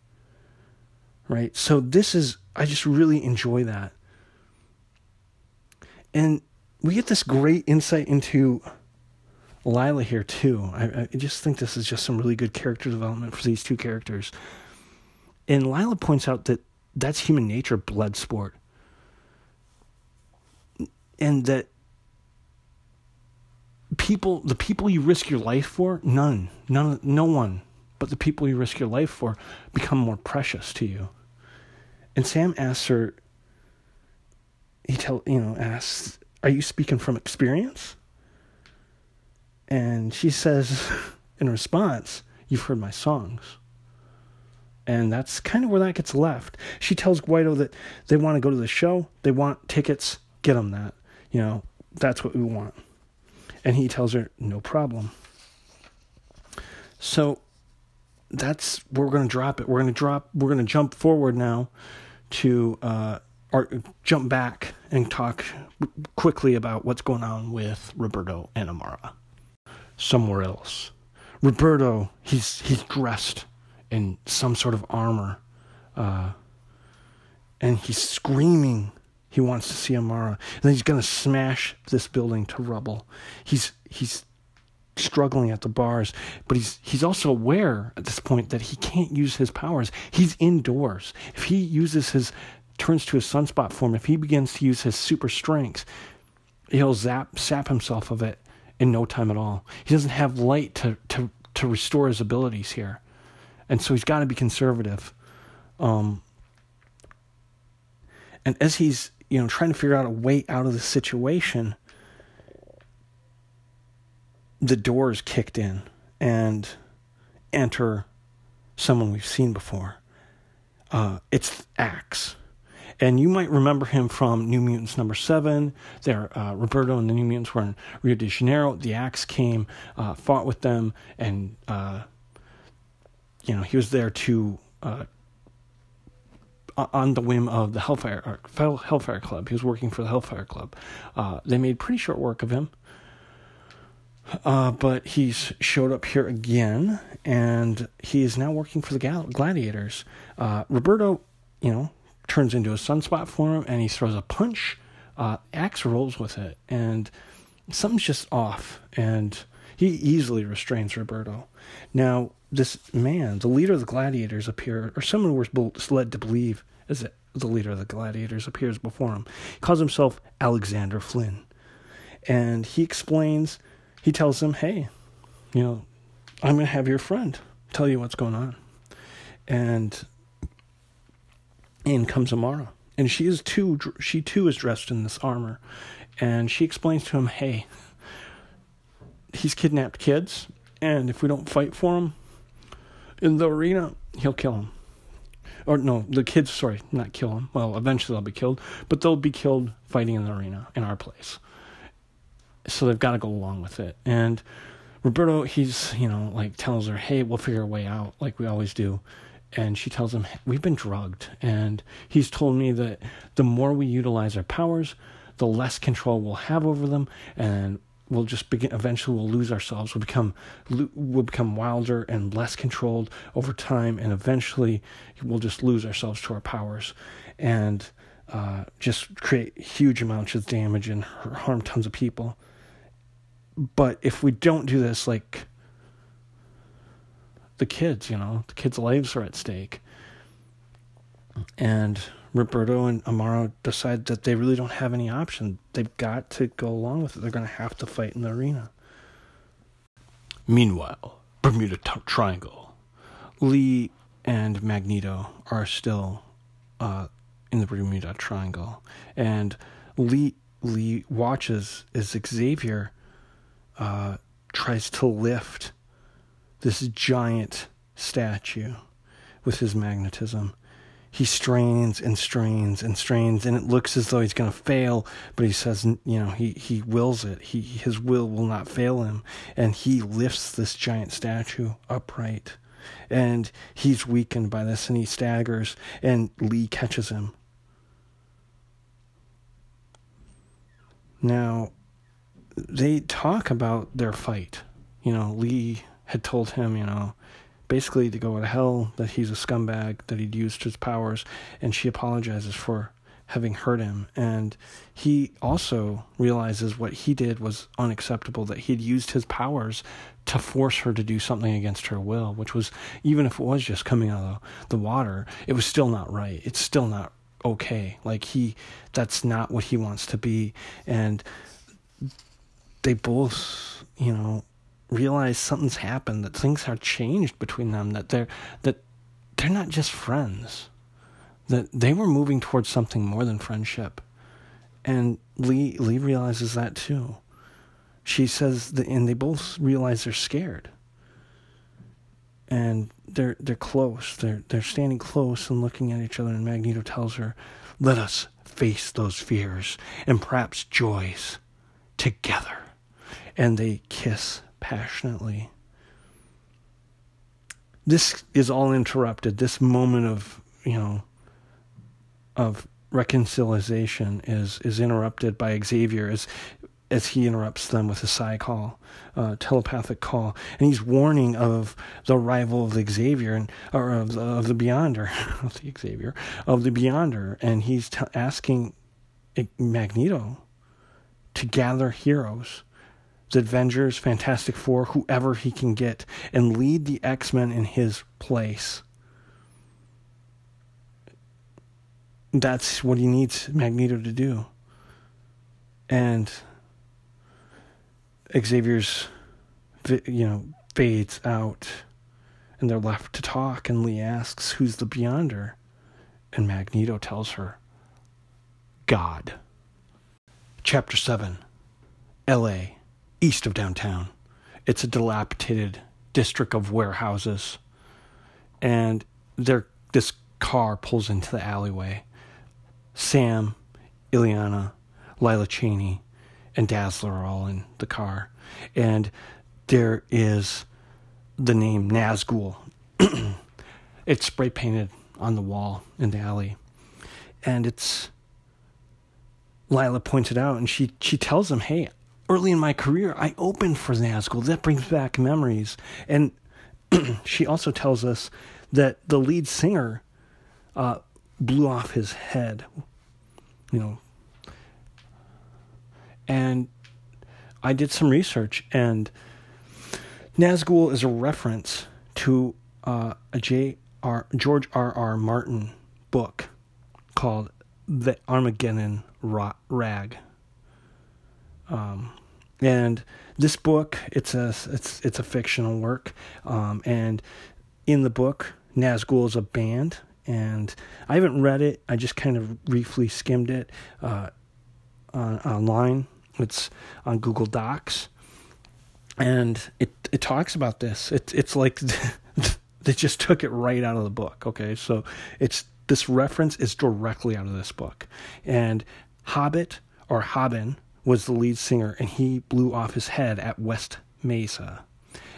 [SPEAKER 1] Right? So this is I just really enjoy that. And we get this great insight into Lila here too. I, I just think this is just some really good character development for these two characters. And Lila points out that that's human nature, blood sport. And that people, the people you risk your life for, none, none, no one, but the people you risk your life for become more precious to you. And Sam asks her, he tell you know asks, "Are you speaking from experience?" And she says, in response, "You've heard my songs." And that's kind of where that gets left. She tells Guido that they want to go to the show, they want tickets, get them that. You know, that's what we want. And he tells her, no problem. So that's where we're going to drop it. We're going to drop, we're going to jump forward now to, uh, or jump back and talk quickly about what's going on with Roberto and Amara somewhere else. Roberto, he's he's dressed in some sort of armor. Uh, and he's screaming he wants to see Amara. And then he's to smash this building to rubble. He's he's struggling at the bars, but he's he's also aware at this point that he can't use his powers. He's indoors. If he uses his turns to his sunspot form, if he begins to use his super strength, he'll zap sap himself of it in no time at all. He doesn't have light to to to restore his abilities here and so he's got to be conservative. Um, and as he's you know trying to figure out a way out of the situation, the door is kicked in, and enter someone we've seen before. Uh, it's Axe. And you might remember him from New Mutants number seven. There, uh, Roberto and the New Mutants were in Rio de Janeiro. The Axe came, uh, fought with them, and uh, you know, he was there to uh, on the whim of the Hellfire Hellfire Club. He was working for the Hellfire Club. Uh, they made pretty short work of him, uh, but he's showed up here again, and he is now working for the Gladiators. Uh, Roberto, you know, turns into a sunspot for him, and he throws a punch. Uh, Axe rolls with it, and something's just off, and he easily restrains Roberto. Now, this man, the leader of the gladiators, appears, or someone was led to believe is the leader of the gladiators appears before him. He calls himself Alexander Flynn. And he explains, he tells him, hey, you know, I'm going to have your friend tell you what's going on. And in comes Amara. And she is too, she too is dressed in this armor. And she explains to him, hey, he's kidnapped kids. And if we don't fight for him, in the arena, he'll kill him. Or no, the kids, sorry, not kill him. Well, eventually they'll be killed, but they'll be killed fighting in the arena in our place. So they've got to go along with it. And Roberto, he's, you know, like tells her, hey, we'll figure a way out, like we always do. And she tells him, we've been drugged. And he's told me that the more we utilize our powers, the less control we'll have over them. And we'll just begin eventually we'll lose ourselves we'll become we'll become wilder and less controlled over time and eventually we'll just lose ourselves to our powers and uh, just create huge amounts of damage and harm tons of people but if we don't do this like the kids you know the kids lives are at stake and Roberto and Amara decide that they really don't have any option. They've got to go along with it. They're going to have to fight in the arena. Meanwhile, Bermuda t- Triangle. Lee and Magneto are still uh, in the Bermuda Triangle, and Lee Lee watches as Xavier uh, tries to lift this giant statue with his magnetism. He strains and strains and strains, and it looks as though he's going to fail. But he says, you know, he he wills it. He his will will not fail him, and he lifts this giant statue upright. And he's weakened by this, and he staggers, and Lee catches him. Now, they talk about their fight. You know, Lee had told him, you know, basically to go to hell, that he's a scumbag, that he'd used his powers, and she apologizes for having hurt him. And he also realizes what he did was unacceptable, that he'd used his powers to force her to do something against her will, which was, even if it was just coming out of the water, it was still not right. It's still not okay. Like he, that's not what he wants to be. And they both, you know, realize something's happened, that things are changed between them, that they're that they're not just friends, that they were moving towards something more than friendship. And Lee Lee realizes that too. She says that, and they both realize they're scared. And they're they're close. They're they're standing close and looking at each other. And Magneto tells her, "Let us face those fears and perhaps joys together." And they kiss passionately. This is all interrupted. This moment of, you know, of reconciliation is is interrupted by Xavier as as he interrupts them with a psi call, telepathic call, and he's warning of the arrival of the Xavier and or of the, of the Beyonder, of the Xavier, of the Beyonder, and he's t- asking Magneto to gather heroes the Avengers, Fantastic Four, whoever he can get, and lead the X Men in his place. That's what he needs Magneto to do. And Xavier's, you know, fades out, and they're left to talk. And Lee asks, "Who's the Beyonder?" And Magneto tells her, "God." Chapter seven, L.A east of downtown. It's a dilapidated district of warehouses. And there this car pulls into the alleyway. Sam, Illyana, Lila Cheney, and Dazzler are all in the car. And there is the name Nazgul. it's spray painted on the wall in the alley. And it's Lila points it out and she she tells him, "Hey, early in my career, I opened for Nazgul. That brings back memories. And she also tells us that the lead singer uh, blew off his head, you know. And I did some research, and Nazgul is a reference to uh, a J. R. George R. R. Martin book called The Armageddon Rag. Um, and this book, it's a it's it's a fictional work, um, and in the book, Nazgul is a band, and I haven't read it. I just kind of briefly skimmed it uh, on, online. It's on Google Docs, and it it talks about this. It's it's like they just took it right out of the book. Okay, so it's this reference is directly out of this book, and Hobbit or Hobbin was the lead singer, and he blew off his head at West Mesa.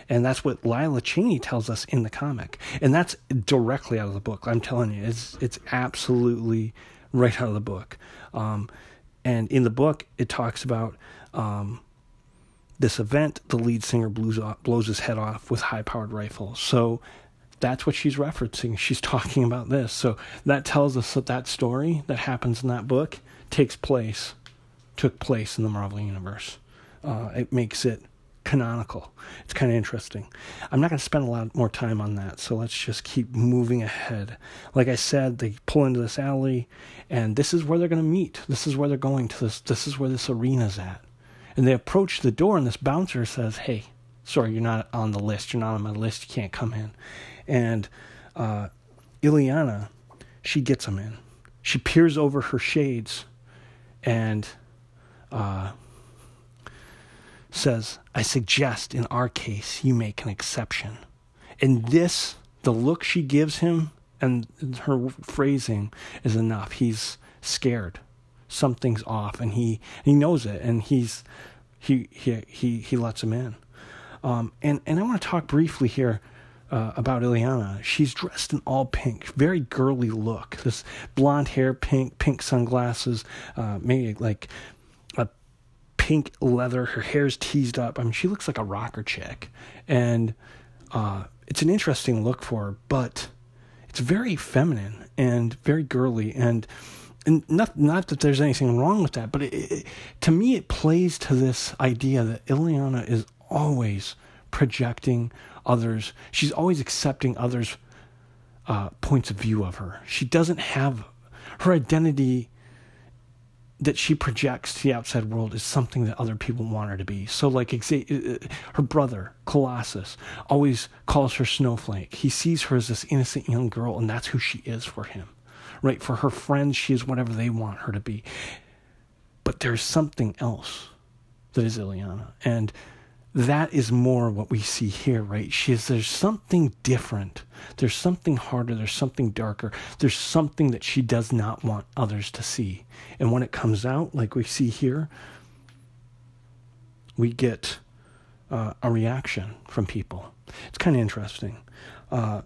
[SPEAKER 1] And that's what Lila Cheney tells us in the comic. And that's directly out of the book. I'm telling you, it's it's absolutely right out of the book. Um, and in the book, it talks about um, this event. The lead singer blows, off, blows his head off with high powered rifle. So that's what she's referencing. She's talking about this. So that tells us that that story that happens in that book takes place took place in the Marvel Universe. Uh, it makes it canonical. It's kind of interesting. I'm not going to spend a lot more time on that, so let's just keep moving ahead. Like I said, they pull into this alley, and this is where they're going to meet. This is where they're going to. This this is where this arena's at. And they approach the door, and this bouncer says, "Hey, sorry, you're not on the list. You're not on my list. You can't come in." And uh, Illyana, she gets them in, she peers over her shades and uh, says, I suggest in our case you make an exception. And this, the look she gives him and her phrasing is enough. He's scared. Something's off and he he knows it and he's he he he, he lets him in. Um, and and I want to talk briefly here uh, about Illyana. She's dressed in all pink, very girly look. This blonde hair, pink, pink sunglasses, uh, maybe like pink leather. Her hair's teased up. I mean, she looks like a rocker chick, and uh, it's an interesting look for her, but it's very feminine and very girly and. And not not that there's anything wrong with that, but it, it, to me it plays to this idea that Illyana is always projecting others. She's always accepting others' uh, points of view of her. She doesn't have her identity that she projects to the outside world is something that other people want her to be. So, like uh, uh, her brother Colossus always calls her Snowflake. He sees her as this innocent young girl, and that's who she is for him. Right? For her friends, she is whatever they want her to be. But there's something else that is Illyana, and that is more what we see here, right? She is, there's something different. There's something harder. There's something darker. There's something that she does not want others to see. And when it comes out, like we see here, we get uh, a reaction from people. It's kind of interesting. Uh,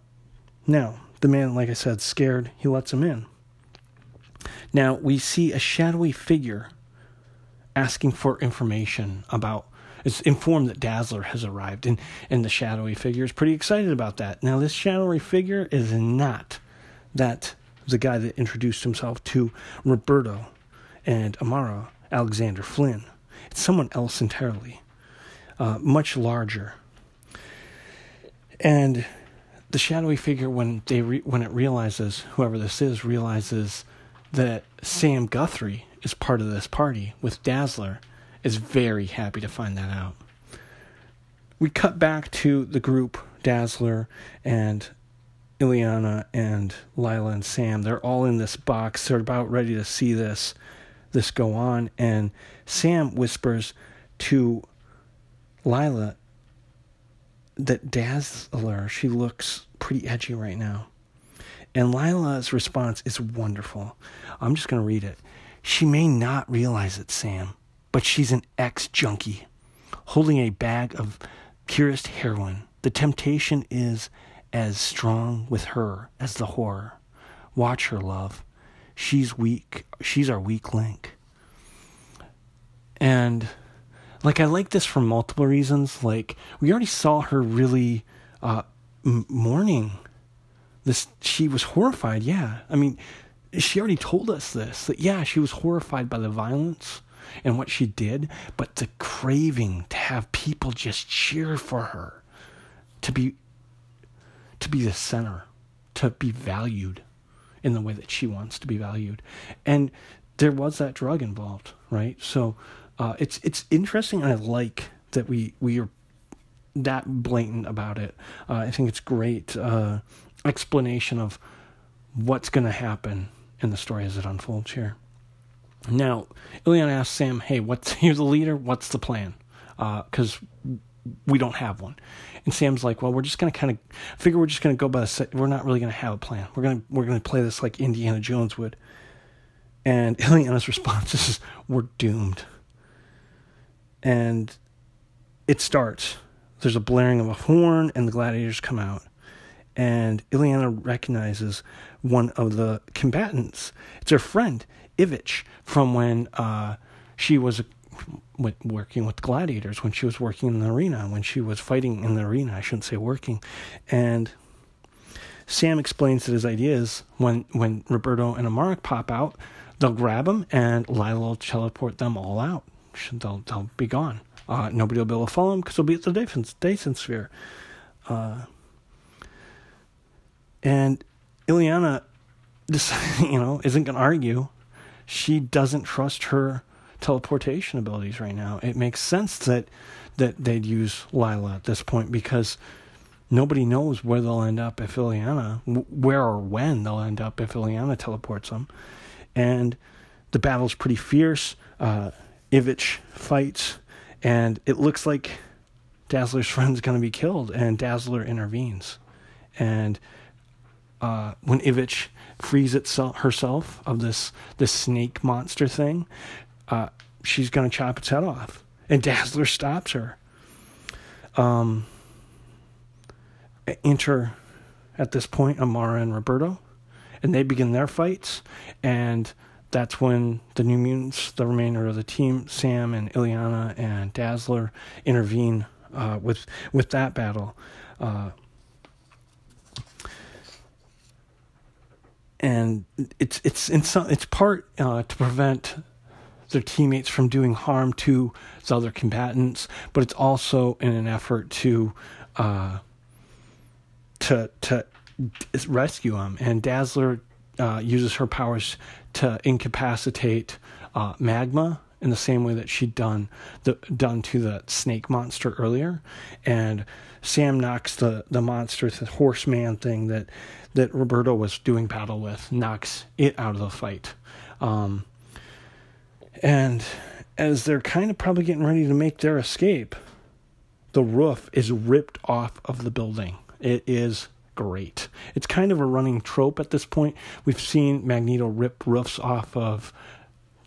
[SPEAKER 1] now, the man, like I said, scared, he lets him in. Now, we see a shadowy figure asking for information about is informed that Dazzler has arrived, and, and the shadowy figure is pretty excited about that. Now, this shadowy figure is not that the guy that introduced himself to Roberto and Amara, Alexander Flynn. It's someone else entirely, uh, much larger. And the shadowy figure, when they re- when it realizes whoever this is realizes that Sam Guthrie is part of this party with Dazzler, is very happy to find that out. We cut back to the group Dazzler and Illyana and Lila and Sam. They're all in this box. They're about ready to see this this go on and Sam whispers to Lila that Dazzler, she looks pretty edgy right now. And Lila's response is wonderful. I'm just going to read it. She may not realize it, Sam, but she's an ex junkie holding a bag of purest heroin. The temptation is as strong with her as the horror. Watch her, love. She's weak. She's our weak link. And like I like this for multiple reasons. Like we already saw her really uh, mourning. This she was horrified. Yeah, I mean, she already told us this. That yeah, she was horrified by the violence and what she did, but the craving to have people just cheer for her, to be to be the center, to be valued in the way that she wants to be valued. And there was that drug involved, right? So uh, it's it's interesting and I like that we we are that blatant about it. Uh, I think it's great uh, explanation of what's going to happen in the story as it unfolds here. Now, Illyana asks Sam, "Hey, what's you're the leader? What's the plan? Because uh, we don't have one." And Sam's like, "Well, we're just gonna kind of figure we're just gonna go by the. Set. We're not really gonna have a plan. We're gonna we're gonna play this like Indiana Jones would." And Illyana's response is, "We're doomed." And it starts. There's a blaring of a horn, and the gladiators come out. And Illyana recognizes one of the combatants. It's her friend. Ivich from when uh, she was working with gladiators, when she was working in the arena, when she was fighting in the arena. I shouldn't say working. And Sam explains that his idea is when, when Roberto and Amarik pop out, they'll grab them and Lila will teleport them all out. They'll, they'll be gone. Uh, nobody will be able to follow them because they'll be at the Dyson sphere. Uh, and Illyana, this, you know, isn't going to argue she doesn't trust her teleportation abilities right now. It makes sense that that they'd use Lila at this point because nobody knows where they'll end up if Illyana, where or when they'll end up if Illyana teleports them. and the battle's pretty fierce. Uh, Ivich fights, and it looks like Dazzler's friend's going to be killed, and Dazzler intervenes. And uh, when Ivich frees itself herself of this this snake monster thing, uh, she's to chop its head off, and Dazzler stops her. Um, enter at this point Amara and Roberto, and they begin their fights, and that's when the New Mutants, the remainder of the team, Sam and Illyana and Dazzler, intervene uh, with with that battle. Uh, and it's it's in some, it's part uh, to prevent their teammates from doing harm to the other combatants, but it's also in an effort to uh, to to rescue them. And Dazzler uh, uses her powers to incapacitate uh, Magma in the same way that she'd done the done to the snake monster earlier, and Sam knocks the the monster, the horseman thing that that Roberto was doing battle with, knocks it out of the fight. Um, and as they're kind of probably getting ready to make their escape, the roof is ripped off of the building. It is great. It's kind of a running trope at this point. We've seen Magneto rip roofs off of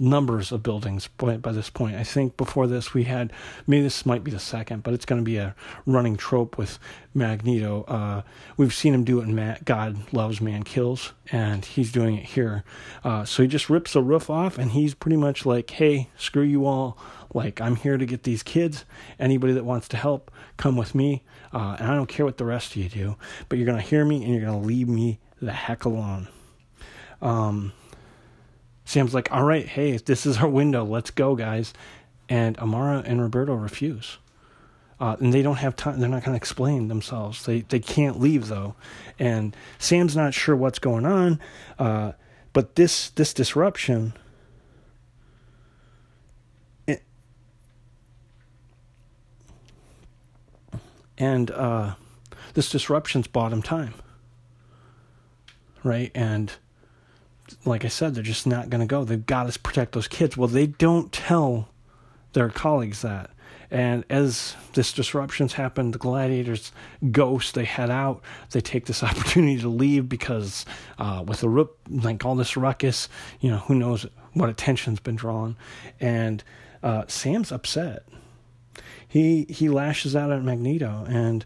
[SPEAKER 1] numbers of buildings by, this point. I think before this we had maybe this might be the second, but it's going to be a running trope with Magneto. Uh, we've seen him do it in God Loves Man Kills, and he's doing it here. Uh, so he just rips the roof off, and he's pretty much like, "Hey, screw you all! Like I'm here to get these kids. Anybody that wants to help, come with me. Uh, and I don't care what the rest of you do, but you're going to hear me and you're going to leave me the heck alone." Um, Sam's like, all right, hey, this is our window. Let's go, guys. And Amara and Roberto refuse. Uh, and they don't have time. They're not going to explain themselves. They they can't leave though, and Sam's not sure what's going on. Uh, but this this disruption, and uh, this disruption's him time, right? And like I said, they're just not going to go. They've got to protect those kids. Well, they don't tell their colleagues that. And as this disruptions happen, the gladiators ghost. They head out. They take this opportunity to leave because uh, with the like all this ruckus, you know, who knows what attention's been drawn. And uh, Sam's upset. He he lashes out at Magneto and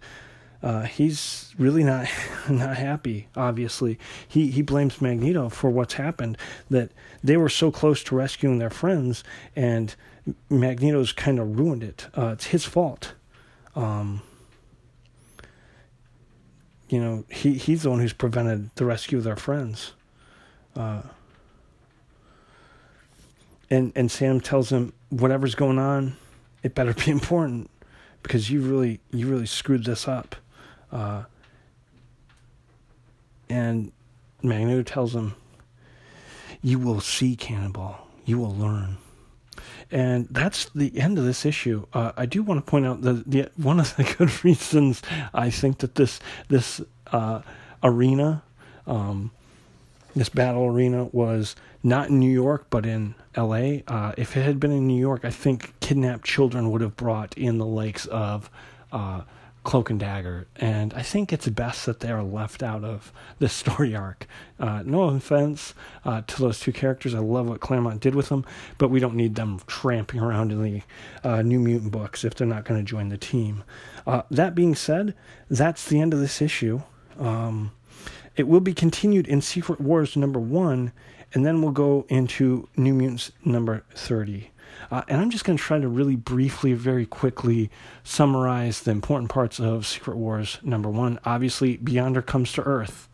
[SPEAKER 1] uh, he's really not not happy. Obviously, he he blames Magneto for what's happened. That they were so close to rescuing their friends, and Magneto's kind of ruined it. Uh, it's his fault. Um, you know, he he's the one who's prevented the rescue of their friends. Uh, and and Sam tells him whatever's going on, it better be important because you really you really screwed this up. Uh, and Magneto tells him, You will see Cannonball. You will learn. And that's the end of this issue. Uh, I do want to point out that the, one of the good reasons I think that this this uh, arena, um, this battle arena, was not in New York but in L.A. Uh, if it had been in New York, I think kidnapped children would have brought in the likes of uh, Cloak and Dagger, and I think it's best that they are left out of this story arc. Uh, no offense uh, to those two characters, I love what Claremont did with them, but we don't need them tramping around in the uh, New Mutant books if they're not going to join the team. Uh, that being said, that's the end of this issue. Um, it will be continued in Secret Wars number one, and then we'll go into New Mutants number 30. Uh, and I'm just going to try to really briefly, very quickly summarize the important parts of Secret Wars number one. Obviously, Beyonder comes to Earth.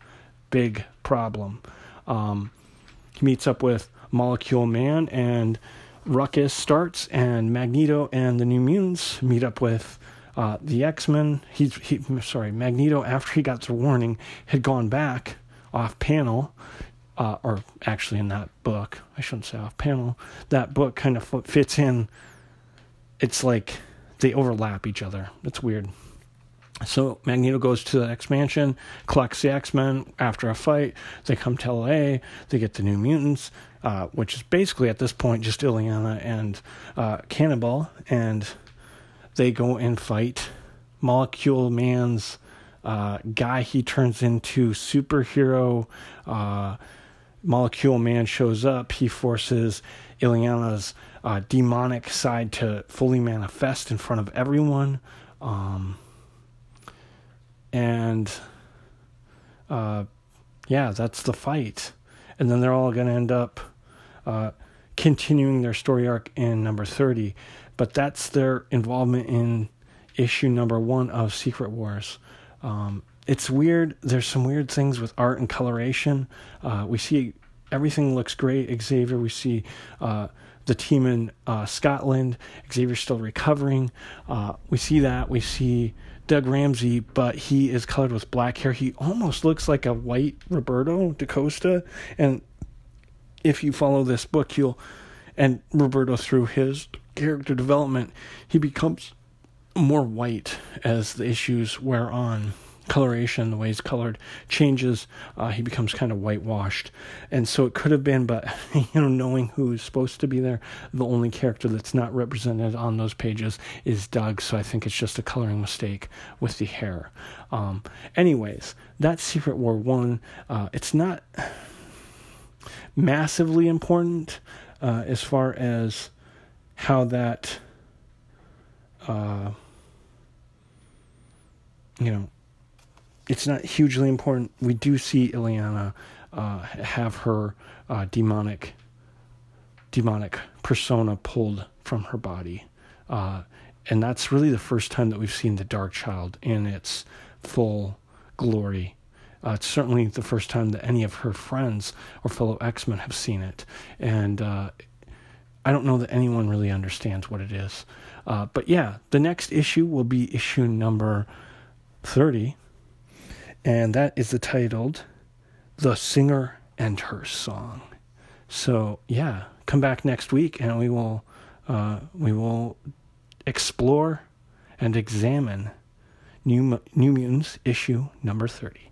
[SPEAKER 1] Big problem. Um, he meets up with Molecule Man, and Ruckus starts, and Magneto and the New Mutants meet up with. Uh, the X Men, he's he, sorry, Magneto, after he got the warning, had gone back off panel uh, or actually in that book, I shouldn't say off panel, that book kind of fits in. It's like they overlap each other. It's weird. So Magneto goes to the X Mansion, collects the X Men after a fight. They come to LA. They get the New Mutants, uh, which is basically at this point just Illyana and uh, Cannonball, and they go and fight Molecule Man's uh, guy. He turns into superhero. Molecule Man shows up. He forces Illyana's uh, demonic side to fully manifest in front of everyone. Um, and uh, yeah, that's the fight. And then they're all going to end up uh, continuing their story arc in number 30. But that's their involvement in issue number one of Secret Wars. Um, it's weird. There's some weird things with art and coloration. Uh, we see everything looks great. Xavier, we see uh, the team in uh, Scotland. Xavier's still recovering. Uh, we see that. We see Doug Ramsey, but he is colored with black hair. He almost looks like a white Roberto DaCosta. And if you follow this book, you'll and Roberto through his character development, he becomes more white as the issues wear on coloration, the way he's colored changes. Uh, he becomes kind of whitewashed, and so it could have been, but you know, knowing who's supposed to be there, the only character that's not represented on those pages is Doug. So I think it's just a coloring mistake with the hair. Um, anyways, that's Secret War One. Uh, it's not massively important uh, as far as how that. Uh, you know, it's not hugely important. We do see Illyana uh, have her uh, demonic demonic persona pulled from her body, uh, and that's really the first time that we've seen the Dark Child in its full glory. Uh, it's certainly the first time that any of her friends or fellow X Men have seen it, and uh, I don't know that anyone really understands what it is. Uh, but yeah, the next issue will be issue number 30, and that is the titled The Singer and Her Song. So yeah, come back next week and we will uh, we will explore and examine New New Mutants issue number thirty.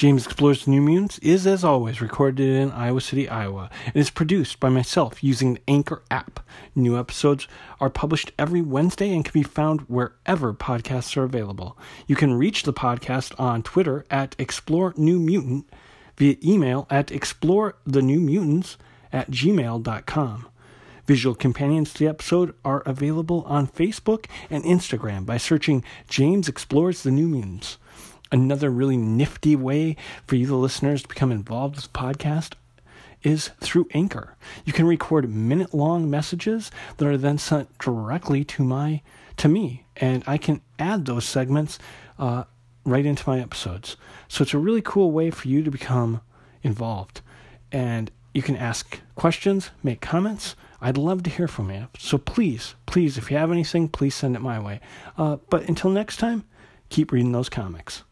[SPEAKER 1] James Explores the New Mutants is, as always, recorded in Iowa City, Iowa, and is produced by myself using the Anchor app. New episodes are published every Wednesday and can be found wherever podcasts are available. You can reach the podcast on Twitter at Explore New Mutant, via email at explorethenewmutants at gmail.com. Visual companions to the episode are available on Facebook and Instagram by searching James Explores the New Mutants. Another really nifty way for you, the listeners, to become involved with the podcast is through Anchor. You can record minute long messages that are then sent directly to my to me, and I can add those segments uh, right into my episodes. So it's a really cool way for you to become involved, and you can ask questions, make comments. I'd love to hear from you. So please, please, if you have anything, please send it my way. Uh, but until next time, keep reading those comics.